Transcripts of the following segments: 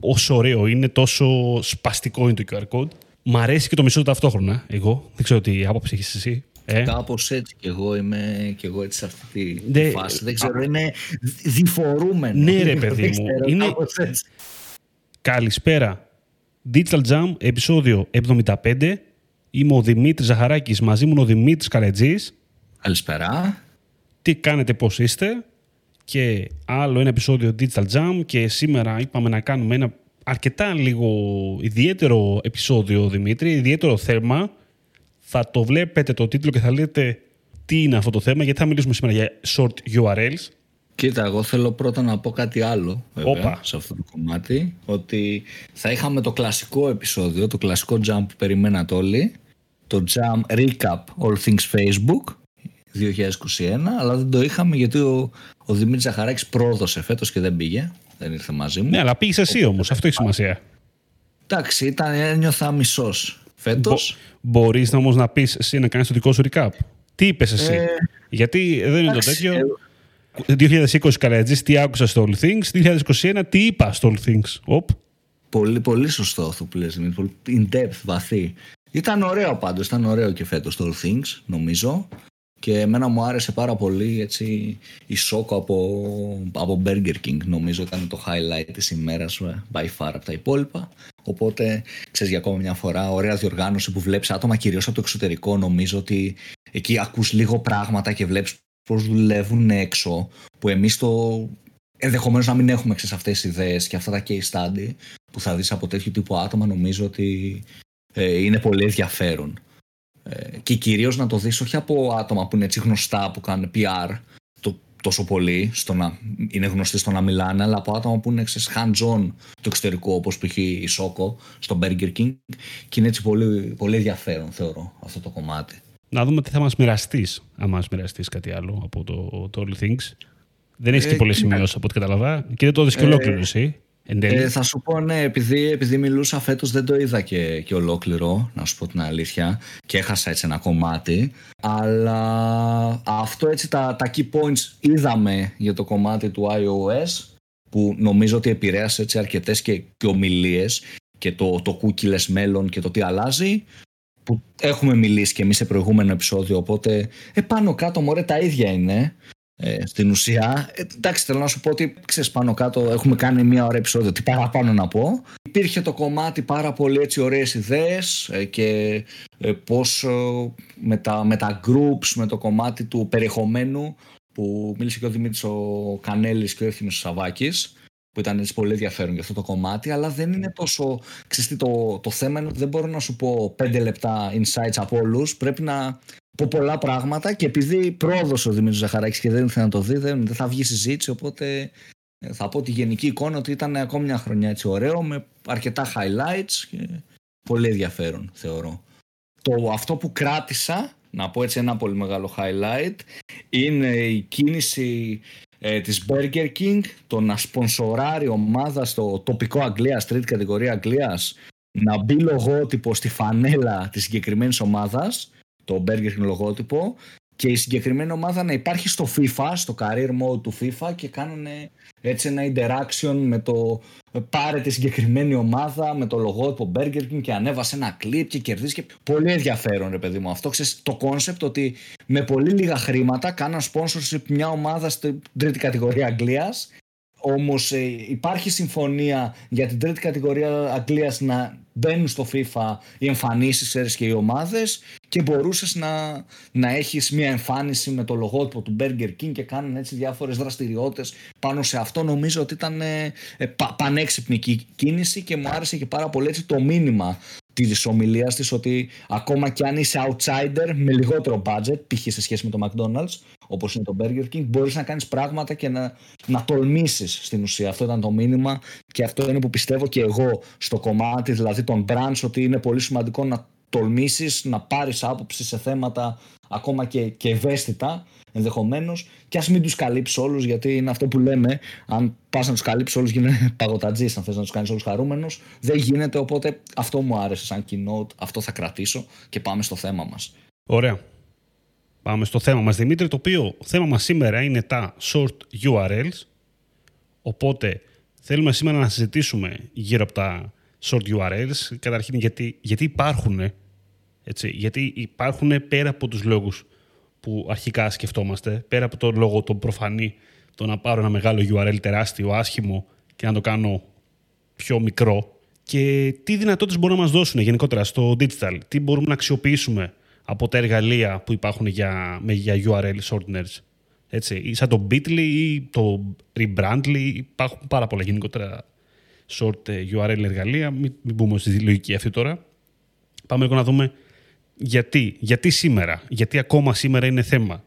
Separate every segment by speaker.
Speaker 1: όσο ωραίο είναι, τόσο σπαστικό είναι το QR code. Μ' αρέσει και το μισό ταυτόχρονα. Εγώ δεν ξέρω τι άποψη έχεις εσύ.
Speaker 2: Ε; Κάπως έτσι και εγώ είμαι και εγώ έτσι σε αυτή τη ναι, φάση. Δεν ξέρω, είναι διφορούμενο.
Speaker 1: Ναι, ρε παιδί μου. είναι... Καλησπέρα. Digital Jam, επεισόδιο 75. Είμαι ο Δημήτρης Ζαχαράκης. Μαζί μου ο Δημήτρης Καλετζή.
Speaker 2: Καλησπέρα.
Speaker 1: Τι κάνετε, πώς είστε; Και άλλο ένα επεισόδιο Digital Jam. Και σήμερα είπαμε να κάνουμε ένα αρκετά λίγο ιδιαίτερο επεισόδιο, Δημήτρη. Ιδιαίτερο θέμα θα το βλέπετε το τίτλο και θα λέτε τι είναι αυτό το θέμα, γιατί θα μιλήσουμε σήμερα για short URLs.
Speaker 2: Κοίτα, εγώ θέλω πρώτα να πω κάτι άλλο βέβαια, σε αυτό το κομμάτι. Ότι θα είχαμε το κλασικό επεισόδιο, το κλασικό jump που περιμένατε όλοι. Το jump recap all things Facebook 2021, αλλά δεν το είχαμε γιατί ο, ο Δημήτρης Ζαχαράκης πρόδωσε φέτος και δεν πήγε. Δεν ήρθε μαζί μου.
Speaker 1: Ναι, αλλά πήγες εσύ όμως. Αυτό έχει σημασία.
Speaker 2: Εντάξει, ήταν, ένιωθα μισός φέτος.
Speaker 1: Μπορείς όμως να πεις εσύ να κάνεις το δικό σου recap. Τι είπες εσύ; Ε, Γιατί δεν είναι το τέτοιο. 2020 ε, καλέτζη, τι άκουσα στο All Things. 2021 τι είπα στο All Things; Οπ.
Speaker 2: Πολύ, πολύ σωστό αυτό που λες. In depth, βαθύ. Ήταν ωραίο πάντως, ήταν ωραίο και φέτος το All Things, νομίζω. Και εμένα μου άρεσε πάρα πολύ έτσι, η σόκο από, από Burger King. Νομίζω ήταν το highlight της ημέρας ε, by far από τα υπόλοιπα. Οπότε, ξέρεις για ακόμα μια φορά, ωραία διοργάνωση που βλέπεις άτομα κυρίως από το εξωτερικό. Νομίζω ότι εκεί ακούς λίγο πράγματα και βλέπεις πώς δουλεύουν έξω. Που εμείς το ενδεχομένως να μην έχουμε ξέρεις, αυτές τις ιδέες και αυτά τα case study που θα δεις από τέτοιου τύπου άτομα νομίζω ότι ε, είναι πολύ ενδιαφέρον. Ε, και κυρίως να το δεις όχι από άτομα που είναι έτσι γνωστά που κάνουν PR το, τόσο πολύ στο να είναι γνωστοί στο να μιλάνε αλλά από άτομα που είναι σε hands-on το εξωτερικό όπως π.χ. η Σόκο στο Burger King και είναι έτσι πολύ, πολύ ενδιαφέρον θεωρώ αυτό το κομμάτι.
Speaker 1: Να δούμε τι θα μας μοιραστείς αν μας μοιραστείς κάτι άλλο από το, το All Things. Δεν έχεις ε, και πολλέ σημειώσεις από ό,τι καταλαβα και δεν το δεις και ε, ολόκληρο εσύ.
Speaker 2: Ε, θα σου πω ναι, επειδή, επειδή μιλούσα φέτος δεν το είδα και, και ολόκληρο, να σου πω την αλήθεια, και έχασα έτσι ένα κομμάτι. Αλλά αυτό έτσι τα, τα key points είδαμε για το κομμάτι του iOS, που νομίζω ότι επηρέασε έτσι αρκετές και, και ομιλίες και το, το cookieless μέλλον και το τι αλλάζει που έχουμε μιλήσει και εμείς σε προηγούμενο επεισόδιο οπότε επάνω κάτω μωρέ τα ίδια είναι ε, στην ουσία, ε, εντάξει, θέλω να σου πω ότι ξέρεις πάνω κάτω έχουμε κάνει μία ώρα επεισόδιο. Τι παραπάνω να πω. Υπήρχε το κομμάτι πάρα πολύ έτσι ωραίες ιδέες ε, και ε, πώς ε, με, τα, με τα groups, με το κομμάτι του περιεχομένου που μίλησε και ο Δημήτρης ο Κανέλης και ο Εύχημος ο Σαβάκης που ήταν έτσι πολύ ενδιαφέρον για αυτό το κομμάτι, αλλά δεν είναι τόσο. Ξέρετε, το, το θέμα είναι ότι δεν μπορώ να σου πω πέντε λεπτά insights από όλους. Πρέπει να πω πολλά πράγματα και επειδή πρόδωσε ο Δημήτρης Ζαχαράκης και δεν ήθελε να το δει, δεν, δεν θα βγει συζήτηση. Οπότε ε, θα πω τη γενική εικόνα ότι ήταν ακόμη μια χρονιά έτσι ωραίο με αρκετά highlights και πολύ ενδιαφέρον θεωρώ. Το, αυτό που κράτησα, να πω έτσι ένα πολύ μεγάλο highlight, είναι η κίνηση ε, της Burger King το να σπονσοράρει ομάδα στο τοπικό Αγγλίας, τρίτη κατηγορία Αγγλίας να μπει λογότυπο στη φανέλα της συγκεκριμένης ομάδας το Burger King λογότυπο και η συγκεκριμένη ομάδα να υπάρχει στο FIFA, στο career mode του FIFA και κάνουν έτσι ένα interaction με το πάρε τη συγκεκριμένη ομάδα με το λογότυπο Burger King και ανέβασε ένα κλιπ και κερδίζει και πολύ ενδιαφέρον ρε παιδί μου. Αυτό ξέρεις το concept ότι με πολύ λίγα χρήματα κάναν sponsorship μια ομάδα στην τρίτη κατηγορία Αγγλίας όμως ε, υπάρχει συμφωνία για την τρίτη κατηγορία Αγγλίας να μπαίνουν στο FIFA οι εμφανίσεις και οι ομάδες και μπορούσες να, να έχεις μια εμφάνιση με το λογότυπο του Burger King και κάνουν έτσι διάφορες δραστηριότητες πάνω σε αυτό. Νομίζω ότι ήταν ε, ε πανέξυπνη κίνηση και μου άρεσε και πάρα πολύ έτσι το μήνυμα της ομιλίας της ότι ακόμα και αν είσαι outsider με λιγότερο budget, π.χ. σε σχέση με το McDonald's, όπως είναι το Burger King, μπορείς να κάνεις πράγματα και να, να τολμήσεις στην ουσία. Αυτό ήταν το μήνυμα και αυτό είναι που πιστεύω και εγώ στο κομμάτι δηλαδή των brands ότι είναι πολύ σημαντικό να τολμήσεις να πάρεις άποψη σε θέματα ακόμα και, και ευαίσθητα ενδεχομένως και ας μην τους καλύψεις όλους, γιατί είναι αυτό που λέμε. Αν πας να τους καλύψεις όλους, γίνεται παγωτατζής. Αν θες να τους κάνεις όλους χαρούμενους, δεν γίνεται. Οπότε αυτό μου άρεσε σαν κοινό, αυτό θα κρατήσω και πάμε στο θέμα μας.
Speaker 1: Ωραία. Πάμε στο θέμα μας Δημήτρη, το οποίο θέμα μας σήμερα είναι τα short URLs. Οπότε Θέλουμε σήμερα να συζητήσουμε γύρω από τα short URLs. Καταρχήν γιατί, γιατί υπάρχουν. Έτσι, γιατί υπάρχουν πέρα από τους λόγους που αρχικά σκεφτόμαστε, πέρα από τον λόγο τον προφανή, το να πάρω ένα μεγάλο URL τεράστιο, άσχημο και να το κάνω πιο μικρό και τι δυνατότητες μπορούν να μας δώσουν γενικότερα στο digital, τι μπορούμε να αξιοποιήσουμε από τα εργαλεία που υπάρχουν για, για URL shorteners. Έτσι, ή σαν το Bitly ή το Rebrandly, υπάρχουν πάρα πολλά γενικότερα short ε, URL εργαλεία. Μην, μην μπούμε στη λογική αυτή τώρα. Πάμε λίγο να δούμε γιατί, γιατί σήμερα, γιατί ακόμα σήμερα είναι θέμα;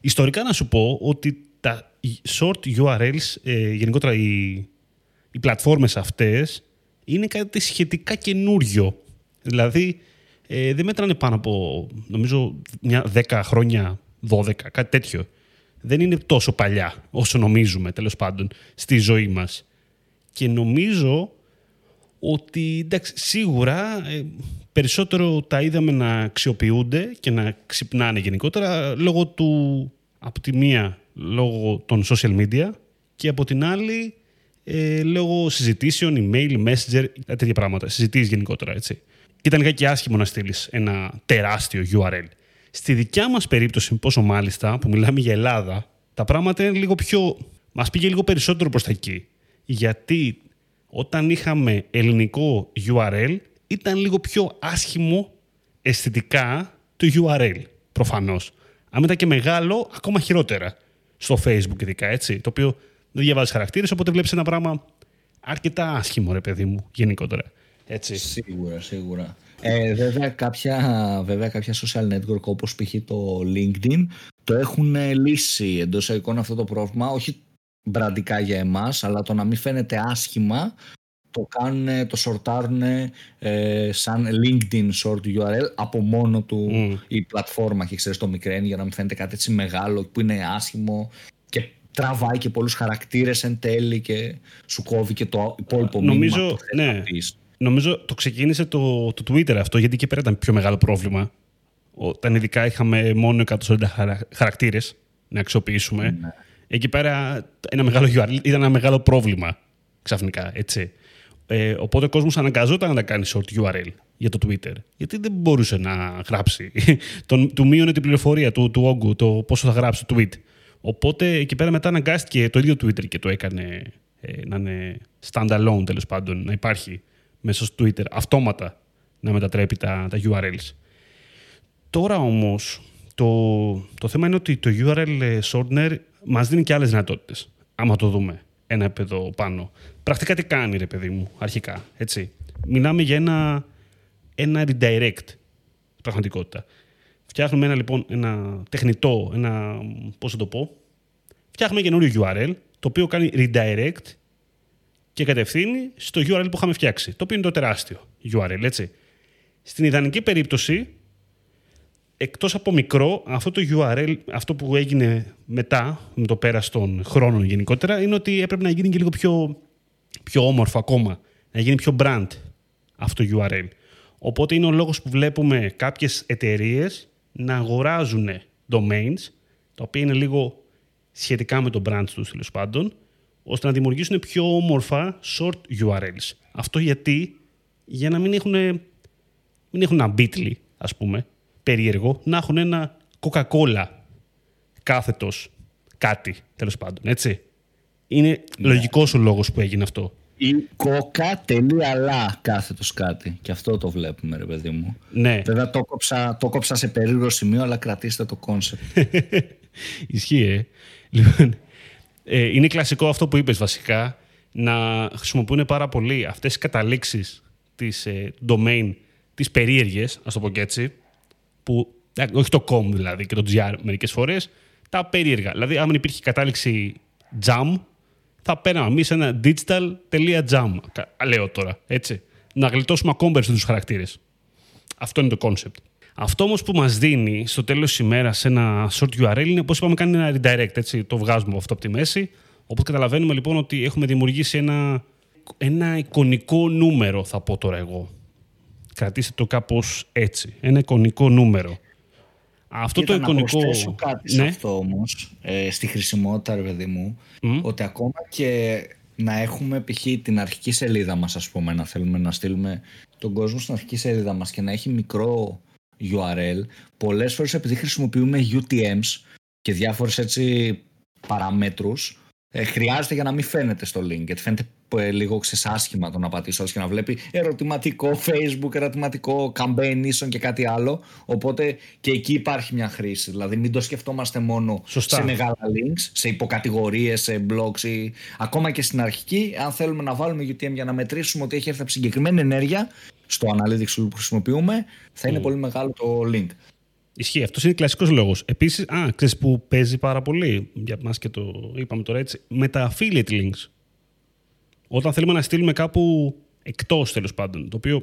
Speaker 1: Ιστορικά να σου πω ότι τα short URLs, ε, γενικότερα οι, οι πλατφόρμες αυτές, είναι κάτι σχετικά καινούριο. Δηλαδή, ε, δεν μέτρανε πάνω από, νομίζω, μια 10 χρόνια, 12, κάτι τέτοιο. Δεν είναι τόσο παλιά όσο νομίζουμε, τέλος πάντων, στη ζωή μας. Και νομίζω ότι, εντάξει, σίγουρα ε, περισσότερο τα είδαμε να αξιοποιούνται και να ξυπνάνε γενικότερα λόγω του, από τη μία, λόγω των social media και από την άλλη, ε, λόγω συζητήσεων, email, messenger, τέτοια πράγματα. Συζητήσεις γενικότερα, έτσι ήταν λίγα και άσχημο να στείλεις ένα τεράστιο URL. Στη δικιά μας περίπτωση, πόσο μάλιστα, που μιλάμε για Ελλάδα, τα πράγματα είναι λίγο πιο. μας πήγε λίγο περισσότερο προς τα εκεί. Γιατί όταν είχαμε ελληνικό URL, ήταν λίγο πιο άσχημο αισθητικά το URL. Προφανώς. Αν ήταν και μεγάλο, ακόμα χειρότερα. Στο Facebook ειδικά, έτσι. Το οποίο δεν διαβάζεις χαρακτήρες, οπότε βλέπεις ένα πράγμα αρκετά άσχημο, ρε παιδί μου, γενικότερα. Έτσι.
Speaker 2: Σίγουρα, σίγουρα. Ε, βέβαια, κάποια, βέβαια, κάποια social network όπως π.χ. το LinkedIn το έχουν λύσει εντός εικόνα αυτό το πρόβλημα, όχι μπραντικά για εμάς, αλλά το να μην φαίνεται άσχημα το κάνουν, το σορτάρουν ε, σαν LinkedIn short URL από μόνο του mm. η πλατφόρμα και ξέρεις το μικραίνει για να μην φαίνεται κάτι έτσι μεγάλο που είναι άσχημο και τραβάει και πολλούς χαρακτήρες εν τέλει και σου κόβει και το υπόλοιπο
Speaker 1: Νομίζω, μήνυμα που ναι. Νομίζω το ξεκίνησε το, το Twitter αυτό, γιατί εκεί πέρα ήταν πιο μεγάλο πρόβλημα. Όταν ειδικά είχαμε μόνο 140 χαρακτήρες να αξιοποιήσουμε. Ναι. Εκεί πέρα ένα μεγάλο URL ήταν ένα μεγάλο πρόβλημα ξαφνικά, έτσι. Ε, οπότε ο κόσμος αναγκαζόταν να κάνει short URL για το Twitter. Γιατί δεν μπορούσε να γράψει. Τον, του μείωνε την πληροφορία του, του όγκου, το πόσο θα γράψει το tweet. Οπότε εκεί πέρα μετά αναγκάστηκε το ίδιο Twitter και το έκανε ε, να είναι standalone τέλος πάντων, να υπάρχει μέσα στο Twitter αυτόματα να μετατρέπει τα, τα URLs. Τώρα όμως το, το θέμα είναι ότι το URL shortener μας δίνει και άλλες δυνατότητες. Άμα το δούμε ένα επίπεδο πάνω. Πρακτικά τι κάνει ρε παιδί μου αρχικά. Έτσι. Μιλάμε για ένα, ένα redirect πραγματικότητα. Φτιάχνουμε ένα λοιπόν ένα τεχνητό, ένα πώς θα το πω, φτιάχνουμε καινούριο URL το οποίο κάνει redirect και κατευθύνει στο URL που είχαμε φτιάξει, το οποίο είναι το τεράστιο URL, έτσι. Στην ιδανική περίπτωση, εκτός από μικρό, αυτό το URL, αυτό που έγινε μετά, με το πέρας των χρόνων γενικότερα, είναι ότι έπρεπε να γίνει και λίγο πιο, πιο όμορφο ακόμα, να γίνει πιο brand αυτό το URL. Οπότε είναι ο λόγος που βλέπουμε κάποιες εταιρείες να αγοράζουν domains, τα οποία είναι λίγο σχετικά με το brand τους τέλος πάντων, ώστε να δημιουργήσουν πιο όμορφα short URLs. Αυτό γιατί, για να μην έχουν, μην έχουν ένα bitly, ας πούμε, περίεργο, να έχουν ένα Coca-Cola κάθετος κάτι, τέλος πάντων, έτσι. Είναι ναι. λογικός ο λόγος που έγινε αυτό.
Speaker 2: Ή κόκα τελεία λα κάθετος κάτι. Και αυτό το βλέπουμε, ρε παιδί μου.
Speaker 1: Ναι.
Speaker 2: Βέβαια το κόψα, το κόψα σε περίεργο σημείο, αλλά κρατήστε το concept.
Speaker 1: Ισχύει, ε. Λοιπόν, ε, είναι κλασικό αυτό που είπες βασικά, να χρησιμοποιούν πάρα πολύ αυτές τις καταλήξεις της ε, domain, τις περίεργες, ας το πω και έτσι, που, ε, όχι το com δηλαδή και το gr μερικές φορές, τα περίεργα. Δηλαδή, αν υπήρχε κατάληξη jam, θα παίρναμε εμείς ένα digital.jam. Λέω τώρα, έτσι. Να γλιτώσουμε ακόμα περισσότερου χαρακτήρες. Αυτό είναι το concept. Αυτό όμως που μας δίνει στο τέλος της ημέρας ένα short URL είναι, όπως είπαμε, κάνει ένα redirect. Έτσι, το βγάζουμε αυτό από τη μέση. Όπω καταλαβαίνουμε λοιπόν ότι έχουμε δημιουργήσει ένα, ένα εικονικό νούμερο, θα πω τώρα εγώ. Κρατήστε το κάπως έτσι. Ένα εικονικό νούμερο.
Speaker 2: Αυτό το εικονικό. Να προσθέσω κάτι ναι. σε αυτό όμως, ε, στη χρησιμότητα, ρε παιδί μου, ότι ακόμα και να έχουμε π.χ. την αρχική σελίδα μας ας πούμε να θέλουμε να στείλουμε τον κόσμο στην αρχική σελίδα μας και να έχει μικρό URL πολλές φορές επειδή χρησιμοποιούμε UTMs και διάφορες έτσι παραμέτρους ε, χρειάζεται για να μην φαίνεται στο link γιατί φαίνεται ε, λίγο ξεσάσχημα το να πατήσει και να βλέπει ερωτηματικό facebook, ερωτηματικό campaign και κάτι άλλο οπότε και εκεί υπάρχει μια χρήση δηλαδή μην το σκεφτόμαστε μόνο σε μεγάλα links, σε υποκατηγορίες, σε blogs ή ακόμα και στην αρχική αν θέλουμε να βάλουμε UTM για να μετρήσουμε ότι έχει έρθει από συγκεκριμένη ενέργεια στο analytics που χρησιμοποιούμε θα είναι πολύ μεγάλο το link
Speaker 1: Ισχύει. Αυτός είναι κλασικός λόγος. Επίσης, α, ξέρεις που παίζει πάρα πολύ για μας και το είπαμε τώρα έτσι, με τα affiliate links. Όταν θέλουμε να στείλουμε κάπου εκτός τέλος πάντων, το οποίο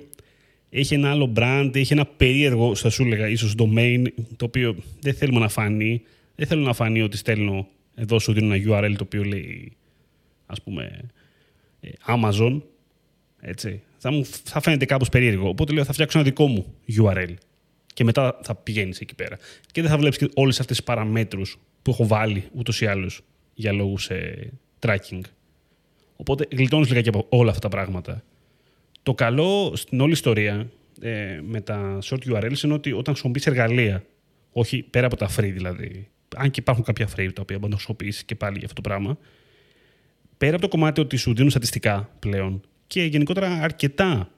Speaker 1: έχει ένα άλλο brand, έχει ένα περίεργο, θα σου έλεγα, ίσως domain, το οποίο δεν θέλουμε να φανεί. Δεν θέλω να φανεί ότι στέλνω, εδώ σου δίνω ένα URL το οποίο λέει, ας πούμε, ε, Amazon, έτσι. Θα, μου, θα φαίνεται κάπως περίεργο. Οπότε λέω, θα φτιάξω ένα δικό μου URL και μετά θα πηγαίνεις εκεί πέρα. Και δεν θα βλέπεις και όλες αυτές τις παραμέτρους που έχω βάλει ούτως ή άλλως για λόγους ε, tracking. Οπότε γλιτώνεις λίγα και από όλα αυτά τα πράγματα. Το καλό στην όλη ιστορία ε, με τα short URLs είναι ότι όταν χρησιμοποιείς εργαλεία, όχι πέρα από τα free δηλαδή, αν και υπάρχουν κάποια free τα οποία μπορεί να χρησιμοποιήσεις και πάλι για αυτό το πράγμα, πέρα από το κομμάτι ότι σου δίνουν στατιστικά πλέον και γενικότερα αρκετά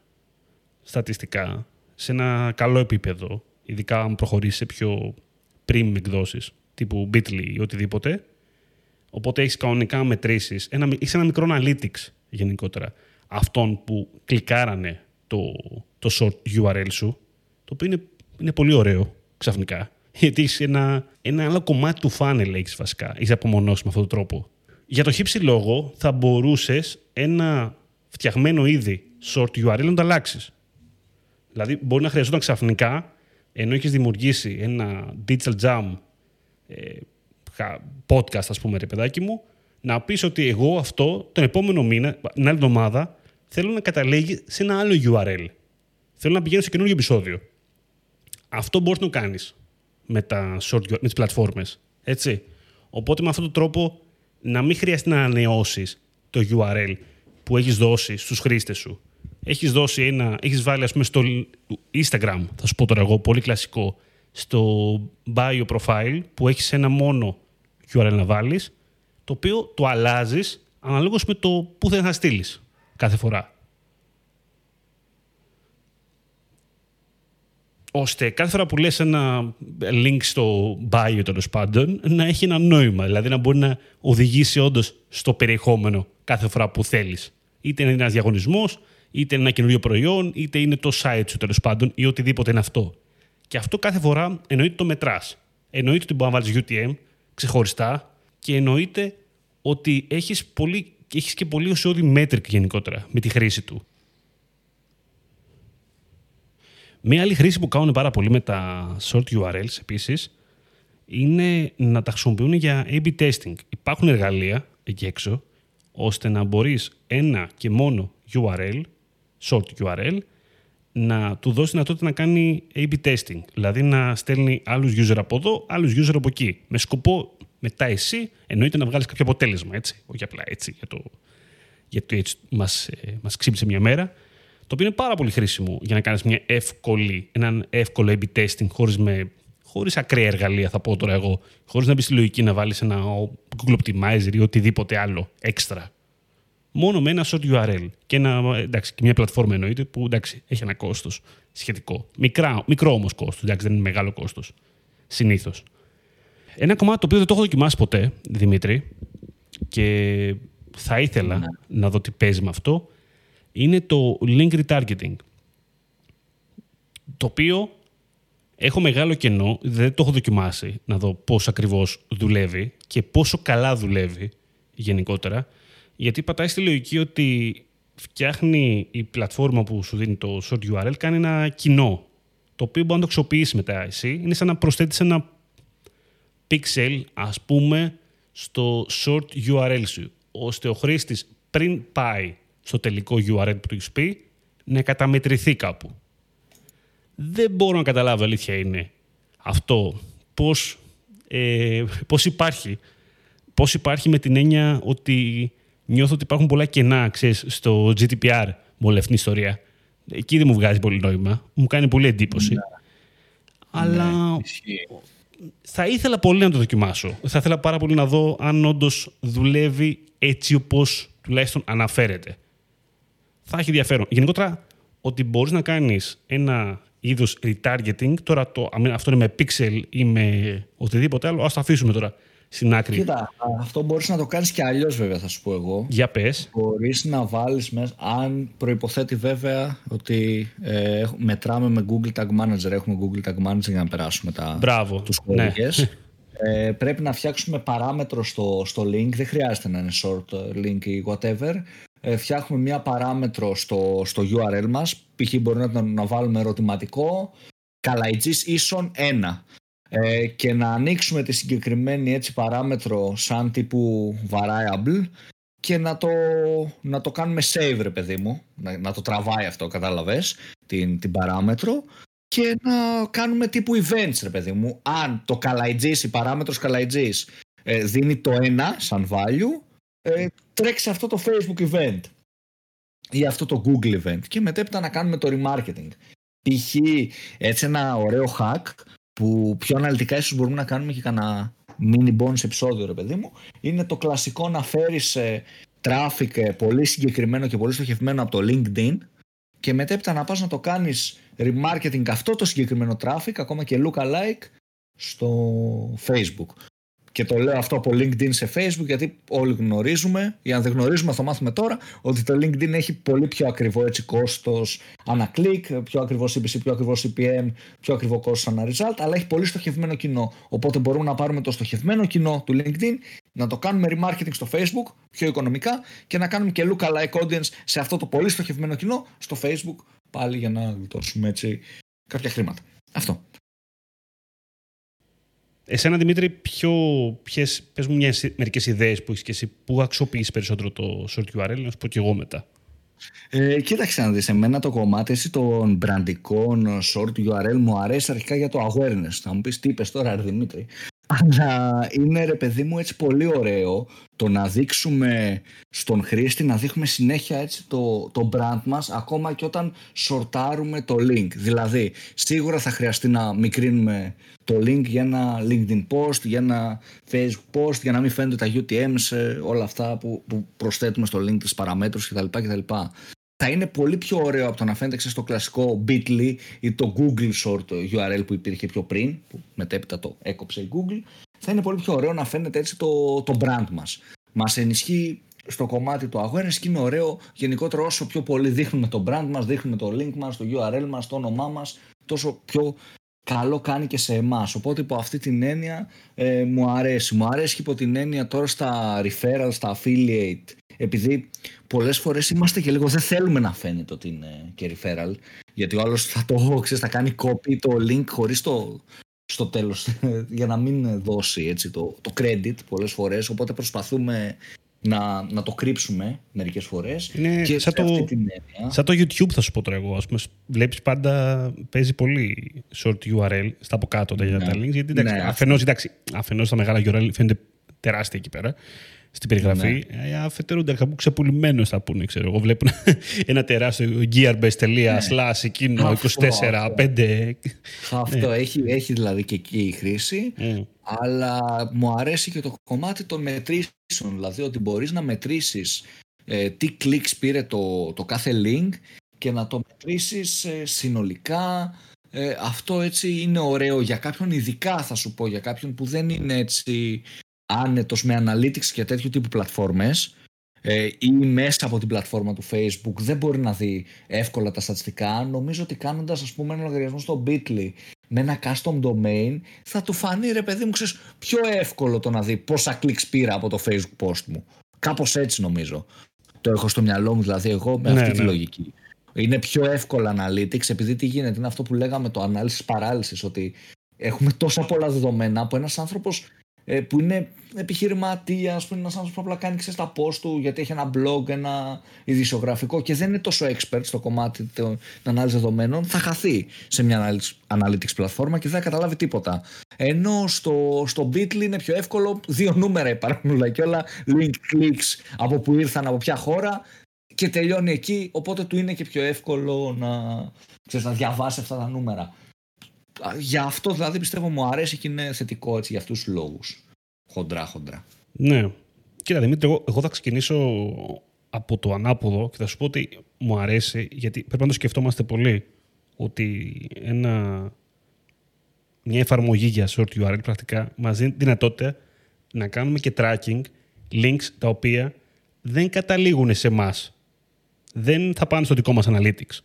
Speaker 1: στατιστικά σε ένα καλό επίπεδο ειδικά αν προχωρήσεις σε πιο premium εκδόσεις, τύπου Bitly ή οτιδήποτε. Οπότε έχεις κανονικά μετρήσεις, ένα, έχεις ένα μικρό analytics γενικότερα αυτών που κλικάρανε το, το short URL σου, το οποίο είναι, είναι πολύ ωραίο ξαφνικά. Γιατί έχει ένα, ένα άλλο κομμάτι του funnel έχεις βασικά, έχει απομονώσει με αυτόν τον τρόπο. Για το χύψη λόγο θα μπορούσες ένα φτιαγμένο ήδη short URL να το αλλάξεις. Δηλαδή μπορεί να χρειαζόταν ξαφνικά ενώ έχεις δημιουργήσει ένα digital jam ε, podcast, ας πούμε, ρε παιδάκι μου, να πεις ότι εγώ αυτό τον επόμενο μήνα, την άλλη εβδομάδα, θέλω να καταλήγει σε ένα άλλο URL. Θέλω να πηγαίνω σε καινούργιο επεισόδιο. Αυτό μπορείς να το κάνεις με, τα short, με τις πλατφόρμες. Έτσι. Οπότε με αυτόν τον τρόπο να μην χρειαστεί να ανανεώσεις το URL που έχεις δώσει στους χρήστες σου έχεις δώσει ένα, έχεις βάλει ας πούμε στο Instagram, θα σου πω τώρα εγώ, πολύ κλασικό, στο bio profile που έχεις ένα μόνο URL να βάλεις, το οποίο το αλλάζεις αναλόγως με το που θέλεις να στείλεις κάθε φορά. ώστε κάθε φορά που λες ένα link στο bio τέλος πάντων να έχει ένα νόημα, δηλαδή να μπορεί να οδηγήσει όντως στο περιεχόμενο κάθε φορά που θέλεις. Είτε είναι ένας διαγωνισμός, είτε είναι ένα καινούριο προϊόν, είτε είναι το site σου τέλος πάντων ή οτιδήποτε είναι αυτό. Και αυτό κάθε φορά εννοείται το μετράς. Εννοείται ότι μπορεί να βάλεις UTM ξεχωριστά και εννοείται ότι έχεις πολύ, έχεις και πολύ ουσιώδη metric γενικότερα με τη χρήση του. Μία άλλη χρήση που κάνουν πάρα πολύ με τα short URLs επίσης είναι να τα χρησιμοποιούν για A-B testing. Υπάρχουν εργαλεία εκεί έξω ώστε να μπορείς ένα και μόνο URL short URL, να του δώσει δυνατότητα να κάνει A-B testing. Δηλαδή να στέλνει άλλους user από εδώ, άλλους user από εκεί. Με σκοπό μετά εσύ εννοείται να βγάλεις κάποιο αποτέλεσμα, έτσι. Όχι απλά έτσι, για το, γιατί έτσι μας, ε, μας ξύπνησε μια μέρα. Το οποίο είναι πάρα πολύ χρήσιμο για να κάνεις μια εύκολη, έναν εύκολο A-B testing χωρίς, με, χωρίς ακραία εργαλεία, θα πω τώρα εγώ. Χωρίς να μπεις στη λογική να βάλεις ένα Google Optimizer ή οτιδήποτε άλλο έξτρα μόνο με ένα short URL. Και, ένα, εντάξει, και μια πλατφόρμα εννοείται που εντάξει, έχει ένα κόστος σχετικό. Μικρά, μικρό όμως κόστος, δεν είναι μεγάλο κόστος. Συνήθως. Ένα κομμάτι το οποίο δεν το έχω δοκιμάσει ποτέ, Δημήτρη, και θα ήθελα ναι. να δω τι παίζει με αυτό, είναι το link retargeting. Το οποίο έχω μεγάλο κενό, δεν το έχω δοκιμάσει να δω πώς ακριβώς δουλεύει και πόσο καλά δουλεύει γενικότερα. Γιατί πατάει στη λογική ότι φτιάχνει η πλατφόρμα που σου δίνει το short URL, κάνει ένα κοινό, το οποίο μπορεί να το αξιοποιήσει μετά εσύ. Είναι σαν να προσθέτεις ένα pixel, ας πούμε, στο short URL σου, ώστε ο χρήστης πριν πάει στο τελικό URL που του έχεις πει, να καταμετρηθεί κάπου. Δεν μπορώ να καταλάβω, αλήθεια είναι, αυτό πώς, ε, πώς υπάρχει. Πώς υπάρχει με την έννοια ότι νιώθω ότι υπάρχουν πολλά κενά, ξέρεις, στο GDPR με όλη αυτή την ιστορία. Εκεί δεν μου βγάζει πολύ νόημα. Μου κάνει πολύ εντύπωση.
Speaker 2: Ναι.
Speaker 1: Αλλά
Speaker 2: Ναι, ισχύει.
Speaker 1: θα ήθελα πολύ να το δοκιμάσω. Θα ήθελα πάρα πολύ να δω αν όντως δουλεύει έτσι όπως τουλάχιστον αναφέρεται. Θα έχει ενδιαφέρον. Γενικότερα, ότι μπορείς να κάνεις ένα είδος retargeting, τώρα το, αμέ- αυτό είναι με pixel ή με οτιδήποτε άλλο, ας το αφήσουμε τώρα στην άκρη.
Speaker 2: Κοίτα, αυτό μπορείς να το κάνεις και αλλιώς βέβαια θα σου πω εγώ.
Speaker 1: Για πες.
Speaker 2: Μπορείς να βάλεις μέσα, αν προϋποθέτει βέβαια ότι ε, έχ- μετράμε με Google Tag Manager, έχουμε Google Tag Manager για να περάσουμε τα,
Speaker 1: Μπράβο.
Speaker 2: τους
Speaker 1: Ναι.
Speaker 2: κώδικες. Ε, πρέπει να φτιάξουμε παράμετρο στο, στο link, δεν χρειάζεται να είναι short ε, link ή whatever. Ε, φτιάχνουμε μια παράμετρο στο, στο URL μας, π.χ. μπορεί να, να βάλουμε ερωτηματικό, καλαϊτζής ίσον 1 ε, και να ανοίξουμε τη συγκεκριμένη έτσι παράμετρο σαν τύπου variable και να το, να το κάνουμε save ρε παιδί μου, να, να το τραβάει αυτό κατάλαβες την, την παράμετρο και να κάνουμε τύπου events ρε παιδί μου. Αν το καλαϊτζής, η παράμετρος καλαϊτζής ε, δίνει το 1 σαν value, ε, τρέξει αυτό το Facebook event ή αυτό το Google event και μετέπειτα να κάνουμε το remarketing. Π.χ. έτσι ένα ωραίο hack που πιο αναλυτικά ίσως μπορούμε να κάνουμε και κανένα mini bonus επεισόδιο ρε παιδί μου είναι το κλασικό να φέρεις ε, traffic ε, πολύ συγκεκριμένο και πολύ στοχευμένο από το LinkedIn και μετέπειτα να πας να το κάνεις remarketing αυτό το συγκεκριμένο traffic ακόμα και lookalike στο Facebook. Και το λέω αυτό από LinkedIn σε Facebook γιατί όλοι γνωρίζουμε, ή αν δεν γνωρίζουμε θα το μάθουμε τώρα, ότι το LinkedIn έχει πολύ πιο ακριβό έτσι κόστος ανά κλικ, πιο ακριβό CPC, πιο ακριβό CPM, πιο ακριβό κόστος ανά result, αλλά έχει πολύ στοχευμένο κοινό. Οπότε μπορούμε να πάρουμε το στοχευμένο κοινό του LinkedIn, να το κάνουμε remarketing στο Facebook πιο οικονομικά και να κάνουμε και lookalike audience σε αυτό το πολύ στοχευμένο κοινό στο Facebook πάλι για να γλιτώσουμε έτσι κάποια χρήματα. Αυτό.
Speaker 1: Εσένα, Δημήτρη, ποιο, ποιες, πες μου μιας, μερικές ιδέες που έχεις και εσύ, που αξιοποιείς περισσότερο το short URL, να σου πω και εγώ μετά.
Speaker 2: Ε, κοίταξε να δεις, εμένα το κομμάτι έτσι των μπραντικών short URL μου αρέσει αρχικά για το awareness. Θα μου πεις τι είπες τώρα ρε Δημήτρη. Αλλά είναι ρε παιδί μου έτσι πολύ ωραίο το να δείξουμε στον χρήστη, να δείχνουμε συνέχεια έτσι το, το brand μας ακόμα και όταν σορτάρουμε το link. Δηλαδή, σίγουρα θα χρειαστεί να μικρύνουμε το link για ένα LinkedIn post, για ένα Facebook post, για να μην φαίνονται τα UTM σε όλα αυτά που, που προσθέτουμε στο link της παραμέτρους κτλ. κτλ. Θα είναι πολύ πιο ωραίο από το να φαίνεται ξέρεις, στο κλασικό Bitly ή το Google Short URL που υπήρχε πιο πριν, που μετέπειτα το έκοψε η Google. Θα είναι πολύ πιο ωραίο να φαίνεται έτσι το, το brand μας. Μας ενισχύει στο κομμάτι του awareness και είναι ωραίο γενικότερα όσο πιο πολύ δείχνουμε το brand μας, δείχνουμε το link μας, το URL μας, το όνομά μας, τόσο πιο καλό κάνει και σε εμάς. Οπότε υπό αυτή την έννοια ε, μου αρέσει. Μου αρέσει υπό την έννοια τώρα στα referral, στα affiliate, επειδή πολλές φορές είμαστε και λίγο δεν θέλουμε να φαίνεται ότι είναι και referral, γιατί ο άλλος θα το ξέρεις, θα κάνει copy το link χωρίς το στο τέλος για να μην δώσει έτσι, το, το credit πολλές φορές οπότε προσπαθούμε να, να το κρύψουμε μερικές φορές
Speaker 1: Είναι
Speaker 2: και
Speaker 1: σαν
Speaker 2: σε αυτή
Speaker 1: το,
Speaker 2: την έννοια
Speaker 1: σαν το YouTube θα σου πω τώρα εγώ. Ας πούμε, βλέπεις πάντα, παίζει πολύ short URL στα από κάτω τα,
Speaker 2: Ναι.
Speaker 1: τα links. Γιατί εντάξει,
Speaker 2: Ναι,
Speaker 1: αφενός, εντάξει, αφενός τα μεγάλα URL φαίνονται τεράστια εκεί πέρα στην περιγραφή.
Speaker 2: Ναι.
Speaker 1: Ε, αφετέρου εντάξει, θα πούν ξεπουλημένος θα πούνε, ξέρω εγώ. Βλέπουν ένα τεράστιο gearbase.slash εκείνο
Speaker 2: Ναι. Αυτό,
Speaker 1: 24,
Speaker 2: αυτό.
Speaker 1: 5.
Speaker 2: αυτό έχει, έχει δηλαδή και εκεί η χρήση
Speaker 1: Mm.
Speaker 2: αλλά μου αρέσει και το κομμάτι των μετρήσεων δηλαδή ότι μπορείς να μετρήσεις ε, τι κλικς πήρε το, το κάθε link και να το μετρήσεις ε, συνολικά ε, αυτό έτσι είναι ωραίο για κάποιον ειδικά θα σου πω για κάποιον που δεν είναι έτσι άνετος με analytics και τέτοιου τύπου πλατφόρμες ε, ή μέσα από την πλατφόρμα του Facebook δεν μπορεί να δει εύκολα τα στατιστικά. Νομίζω ότι κάνοντας ας πούμε ένα λογαριασμό στο Bitly με ένα custom domain θα του φανεί ρε παιδί μου ξέρεις, πιο εύκολο το να δει πόσα clicks πήρα από το Facebook post μου. Κάπως έτσι νομίζω. Το έχω στο μυαλό μου δηλαδή εγώ με
Speaker 1: Ναι,
Speaker 2: αυτή τη
Speaker 1: ναι.
Speaker 2: λογική. Είναι πιο εύκολα analytics επειδή τι γίνεται είναι αυτό που λέγαμε το analysis paralysis ότι έχουμε τόσα πολλά δεδομένα που ένας άνθρωπος ε, που είναι επιχειρηματία, ας πούμε, ένας άνθρωπος που απλά κάνει ξέρεις, τα post του γιατί έχει ένα blog, ένα ειδησιογραφικό και δεν είναι τόσο expert στο κομμάτι τη ανάλυση δεδομένων, θα χαθεί σε μια analytics πλατφόρμα και δεν θα καταλάβει τίποτα. Ενώ στο, στο Bitly είναι πιο εύκολο, δύο νούμερα υπάρχουν όλα και όλα, link clicks από που ήρθαν, από ποια χώρα και τελειώνει εκεί, οπότε του είναι και πιο εύκολο να, ξέρεις, να διαβάσει αυτά τα νούμερα. Για αυτό δηλαδή πιστεύω μου αρέσει και είναι θετικό έτσι, για αυτούς τους λόγους. Χοντρά, χοντρά.
Speaker 1: Ναι. Κοίτα Δημήτρη, εγώ, εγώ θα ξεκινήσω από το ανάποδο και θα σου πω ότι μου αρέσει, γιατί πρέπει να το σκεφτόμαστε πολύ, ότι ένα, μια εφαρμογή για short URL πρακτικά μας δίνει δυνατότητα να κάνουμε και tracking links τα οποία δεν καταλήγουν σε εμά. Δεν θα πάνε στο δικό μας analytics.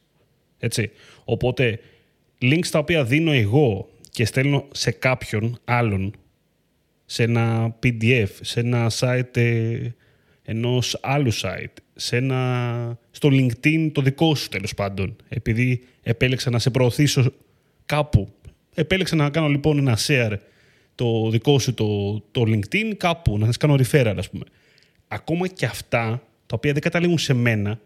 Speaker 1: Έτσι. Οπότε, links τα οποία δίνω εγώ και στέλνω σε κάποιον άλλον σε ένα PDF, σε ένα site ε, ενός άλλου site, σε ένα, στο LinkedIn το δικό σου τέλος πάντων, επειδή επέλεξα να σε προωθήσω κάπου. Επέλεξα να κάνω λοιπόν ένα share το δικό σου το, το LinkedIn κάπου, να σας κάνω referral ας πούμε. Ακόμα και αυτά, τα οποία δεν καταλήγουν σε μένα,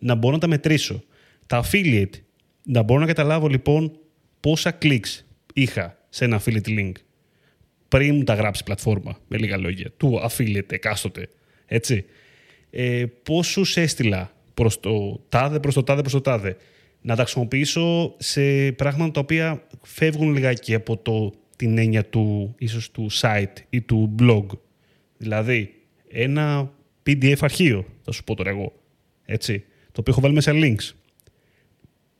Speaker 1: να μπορώ να τα μετρήσω. Τα affiliate, να μπορώ να καταλάβω λοιπόν πόσα clicks είχα σε ένα affiliate link πριν μου τα γράψει η πλατφόρμα, με λίγα λόγια, του affiliate εκάστοτε, έτσι. Ε, πόσους έστειλα προς το τάδε, προς το τάδε, προς το τάδε. Να τα χρησιμοποιήσω σε πράγματα τα οποία φεύγουν λιγάκι από το, την έννοια του, ίσως του site ή του blog. Δηλαδή, ένα PDF αρχείο, θα σου πω τώρα εγώ, έτσι, το οποίο έχω βάλει μέσα links.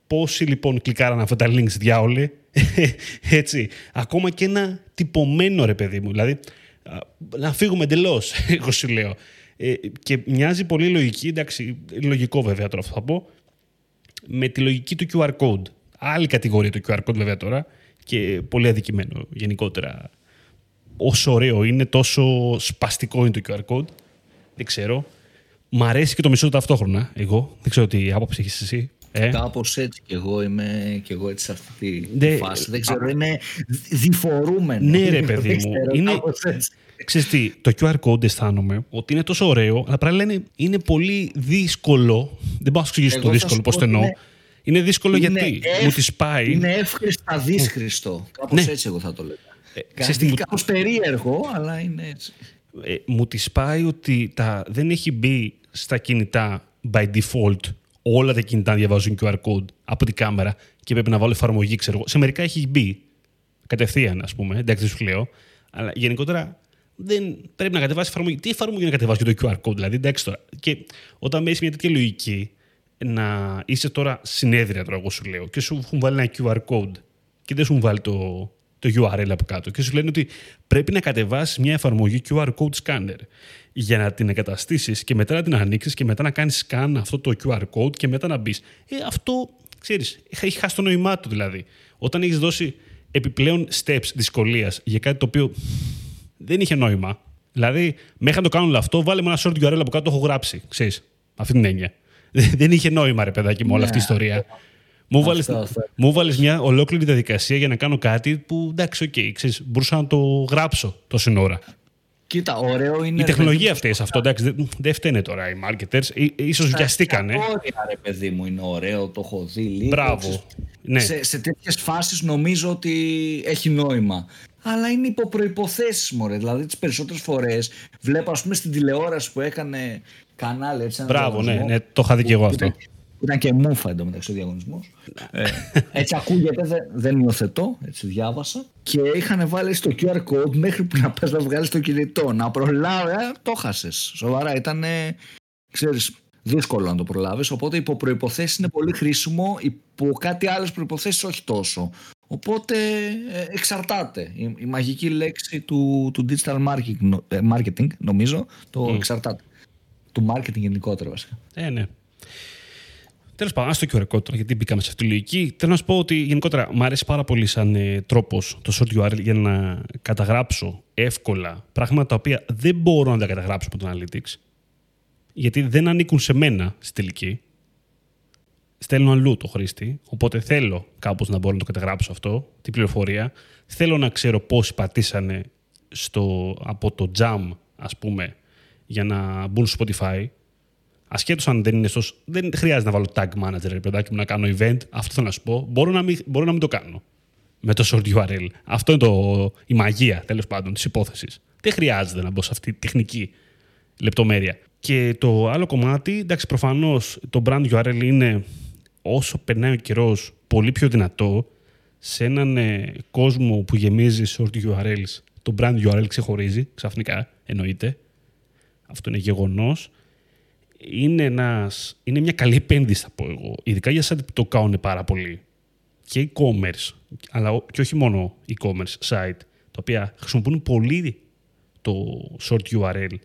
Speaker 1: Πόσοι λοιπόν κλικάραν αυτά τα links διάολοι, έτσι, ακόμα και ένα τυπωμένο ρε παιδί μου, δηλαδή να φύγουμε εντελώς, εγώ σου λέω. Ε, και μοιάζει πολύ λογική, εντάξει, λογικό βέβαια τώρα αυτό θα πω, με τη λογική του QR code. Άλλη κατηγορία του QR code βέβαια τώρα και πολύ αδικημένο γενικότερα. Όσο ωραίο είναι, τόσο σπαστικό είναι το QR code. Δεν ξέρω. Μ' αρέσει και το μισό ταυτόχρονα, εγώ. Δεν ξέρω τι άποψη έχεις εσύ.
Speaker 2: Ε; Κάπως έτσι και εγώ είμαι και εγώ έτσι σε αυτή τη ναι, φάση. Δεν ξέρω, είναι διφορούμενο.
Speaker 1: Ναι, ρε παιδί μου. είναι, Ξέρεις τι, το QR code αισθάνομαι ότι είναι τόσο ωραίο, αλλά πράγμα λένε είναι πολύ δύσκολο. Δεν μπορώ να σου εξηγήσω το δύσκολο πώς το εννοώ. Είναι, δύσκολο είναι γιατί ευ... μου τη σπάει.
Speaker 2: Είναι εύχριστα δύσχριστο. Κάπως ναι. έτσι εγώ θα το λέγα. Ε, Κάπως περίεργο, αλλά είναι έτσι.
Speaker 1: Ε, μου τη σπάει ότι τα, δεν έχει μπει στα κινητά by default όλα τα κινητά διαβάζουν QR code από την κάμερα και πρέπει να βάλω εφαρμογή, ξέρω Σε μερικά έχει μπει κατευθείαν, ας πούμε. Εντάξει, δεν σου λέω. Αλλά γενικότερα δεν πρέπει να κατεβάσεις εφαρμογή. Τι εφαρμογή να κατεβάσεις και το QR code, δηλαδή. Εντάξει τώρα. Και όταν μπαίνει μια τέτοια λογική, να είσαι τώρα συνέδρια, τώρα εγώ σου λέω, και σου έχουν βάλει ένα QR code και δεν σου έχουν βάλει το, το URL από κάτω και σου λένε ότι πρέπει να κατεβάσεις μια εφαρμογή QR code scanner για να την εγκαταστήσεις και μετά να την ανοίξεις και μετά να κάνεις scan αυτό το QR code και μετά να μπεις. Ε, αυτό, ξέρεις, έχει χάσει το νόημά του δηλαδή. Όταν έχεις δώσει επιπλέον steps δυσκολίας για κάτι το οποίο δεν είχε νόημα. Δηλαδή, μέχρι να το κάνουν όλο αυτό, βάλε με ένα short URL από κάτω, το έχω γράψει. Ξέρεις, αυτή την έννοια. δεν είχε νόημα, ρε παιδάκι μου, όλη αυτή η ναι. ιστορία. Μου βάλε μια ολόκληρη διαδικασία για να κάνω κάτι που εντάξει, ok, okay, μπορούσα να το γράψω τόση ώρα.
Speaker 2: Κοίτα, ωραίο είναι.
Speaker 1: Η τεχνολογία αυτή σε αυτό. Εντάξει, δεν φταίνε τώρα οι marketers. Ίσως βιαστήκανε.
Speaker 2: Ωραία, ρε παιδί μου, είναι ωραίο, το έχω δει λίγο.
Speaker 1: Μπράβο. Ναι.
Speaker 2: Σε, σε τέτοιες φάσεις νομίζω ότι έχει νόημα. Αλλά είναι υπό προποθέσει, μωρέ. Δηλαδή, τις περισσότερες φορές βλέπω, ας πούμε, στην τηλεόραση που έκανε κανάλι. Έτσι,
Speaker 1: Μπράβο, ναι, ναι, το είχα δει και εγώ αυτό.
Speaker 2: Ήταν και μούφα εντωμεταξύ ο διαγωνισμός. ε, έτσι ακούγεται, δεν, δεν υιοθετώ, έτσι διάβασα. Και είχαν βάλει στο QR code μέχρι που να πας να βγάλεις το κινητό. Να προλάβεις, ε, το χάσες. Σοβαρά, ήταν, ξέρεις, δύσκολο να το προλάβεις. Οπότε υπό προποθέσει είναι πολύ χρήσιμο, υπό κάτι άλλες προποθέσει όχι τόσο. Οπότε ε, εξαρτάται. Η, η, μαγική λέξη του, του digital marketing, ε, marketing νομίζω, το mm. εξαρτάται. Του marketing γενικότερα βασικά.
Speaker 1: Ε, ναι. Τέλος πάντων, ας το QR code γιατί μπήκαμε σε αυτή τη λογική. Θέλω να σου πω ότι γενικότερα μου αρέσει πάρα πολύ σαν ε, τρόπος το short URL για να καταγράψω εύκολα πράγματα τα οποία δεν μπορώ να τα καταγράψω από το Analytics. Γιατί δεν ανήκουν σε μένα στη τελική. Στέλνω αλλού το χρήστη. Οπότε θέλω κάπως να μπορώ να το καταγράψω αυτό, την πληροφορία. Θέλω να ξέρω πόσοι πατήσανε στο, από το Jam, ας πούμε, για να μπουν στο Spotify, ασχέτως αν δεν είναι στο. Δεν χρειάζεται να βάλω tag manager, ρε παιδάκι μου, να κάνω event. Αυτό θέλω να σου πω. Μπορώ να μην, μπορώ να μην το κάνω με το short URL. Αυτό είναι το, η μαγεία, τέλος πάντων, της υπόθεσης. Δεν χρειάζεται να μπω σε αυτή τη τεχνική λεπτομέρεια. Και το άλλο κομμάτι, εντάξει, προφανώς το brand URL είναι όσο περνάει ο καιρός πολύ πιο δυνατό σε έναν ε, κόσμο που γεμίζει short URLs. Το brand URL ξεχωρίζει ξαφνικά, εννοείται. Αυτό είναι γεγονός είναι, ένας, είναι μια καλή επένδυση, θα πω εγώ. Ειδικά για εσάς που το κάνουν πάρα πολύ. Και e-commerce, αλλά και όχι μόνο e-commerce site, τα οποία χρησιμοποιούν πολύ το short URL.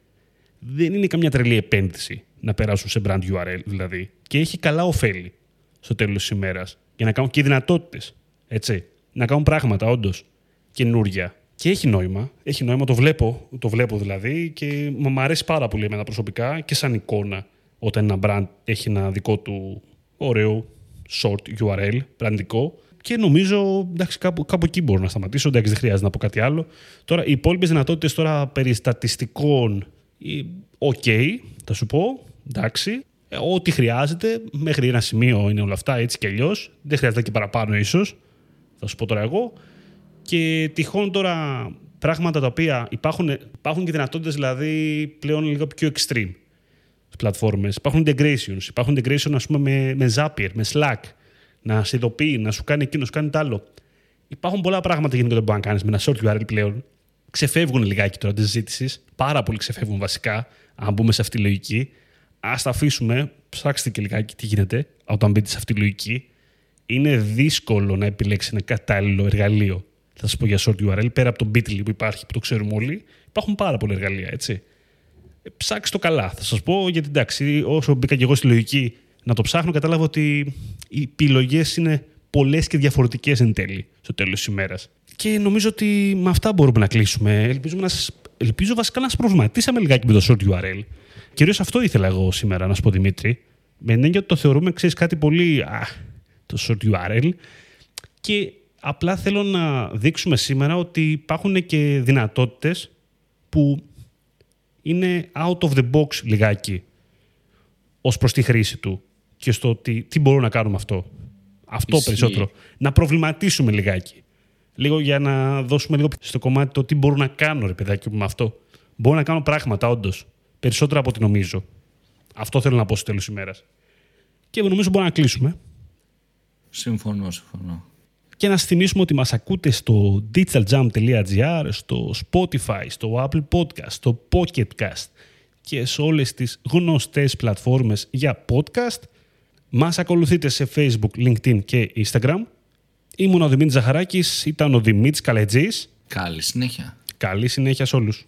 Speaker 1: Δεν είναι καμιά τρελή επένδυση να περάσουν σε brand URL δηλαδή. Και έχει καλά ωφέλη στο τέλος της ημέρας. Για να κάνουν και δυνατότητες. Έτσι. Να κάνουν πράγματα όντως καινούργια. Και έχει νόημα. Έχει νόημα, το βλέπω, το βλέπω δηλαδή και μου αρέσει πάρα πολύ εμένα προσωπικά και σαν εικόνα όταν ένα brand έχει ένα δικό του ωραίο short URL, brandικό. Και νομίζω, εντάξει, κάπου, κάπου εκεί μπορώ να σταματήσω. Εντάξει, δεν χρειάζεται να πω κάτι άλλο. Τώρα, οι υπόλοιπες δυνατότητες τώρα περί στατιστικών, ok, okay, θα σου πω, εντάξει. Ε, ό,τι χρειάζεται, μέχρι ένα σημείο είναι όλα αυτά έτσι κι αλλιώς. Δεν χρειάζεται και παραπάνω, ίσως. Θα σου πω τώρα εγώ. Και τυχόν τώρα πράγματα τα οποία υπάρχουν, υπάρχουν και δυνατότητες δηλαδή πλέον λίγο πιο extreme πλατφόρμες. Υπάρχουν integrations. Υπάρχουν integration ας πούμε με, με Zapier, με Slack. Να σε ειδοποιεί, να σου κάνει εκείνος, να σου κάνει τ' άλλο. Υπάρχουν πολλά πράγματα γενικά που μπορεί να κάνεις με ένα short URL πλέον. Ξεφεύγουν λιγάκι τώρα της συζήτηση. Πάρα πολύ ξεφεύγουν βασικά, αν μπούμε σε αυτή τη λογική. Α τα αφήσουμε, ψάξτε και λιγάκι τι γίνεται όταν μπείτε σε αυτή τη λογική. Είναι δύσκολο να επιλέξεις ένα κατάλληλο εργαλείο θα σας πω για short URL, πέρα από το Bitly που υπάρχει, που το ξέρουμε όλοι, υπάρχουν πάρα πολλά εργαλεία, έτσι. Ε, ψάξτε το καλά, θα σας πω, γιατί εντάξει, όσο μπήκα και εγώ στη λογική να το ψάχνω, κατάλαβα ότι οι επιλογές είναι πολλές και διαφορετικές εν τέλει, στο τέλος της ημέρας. Και νομίζω ότι με αυτά μπορούμε να κλείσουμε. Ελπίζω, να σας, ελπίζω βασικά να σας προβληματίσαμε λιγάκι με το short URL. Κυρίως αυτό ήθελα εγώ σήμερα να σου πω, Δημήτρη. Με έννοια ότι το θεωρούμε, ξέρεις, κάτι πολύ. Α, το short URL. Και Απλά θέλω να δείξουμε σήμερα ότι υπάρχουν και δυνατότητες που είναι out of the box λιγάκι ως προς τη χρήση του και στο τι, τι μπορούμε να κάνουμε αυτό. Αυτό περισσότερο. Να προβληματίσουμε λιγάκι. Λίγο για να δώσουμε λίγο στο κομμάτι το τι μπορώ να κάνω, ρε παιδάκι με αυτό. Μπορώ να κάνω πράγματα, όντως. Περισσότερα από ό,τι νομίζω. Αυτό θέλω να πω στο τέλος ημέρας. Και νομίζω μπορούμε να κλείσουμε.
Speaker 2: Συμφωνώ, συμφωνώ
Speaker 1: και να σας θυμίσουμε ότι μας ακούτε στο digitaljump.gr, στο Spotify, στο Apple Podcast, στο Pocketcast και σε όλες τις γνωστές πλατφόρμες για podcast. Μας ακολουθείτε σε Facebook, LinkedIn και Instagram. Ήμουν ο Δημήτρης Ζαχαράκης, ήταν ο Δημήτρης Καλετζής.
Speaker 2: Καλή συνέχεια.
Speaker 1: Καλή συνέχεια σε όλους.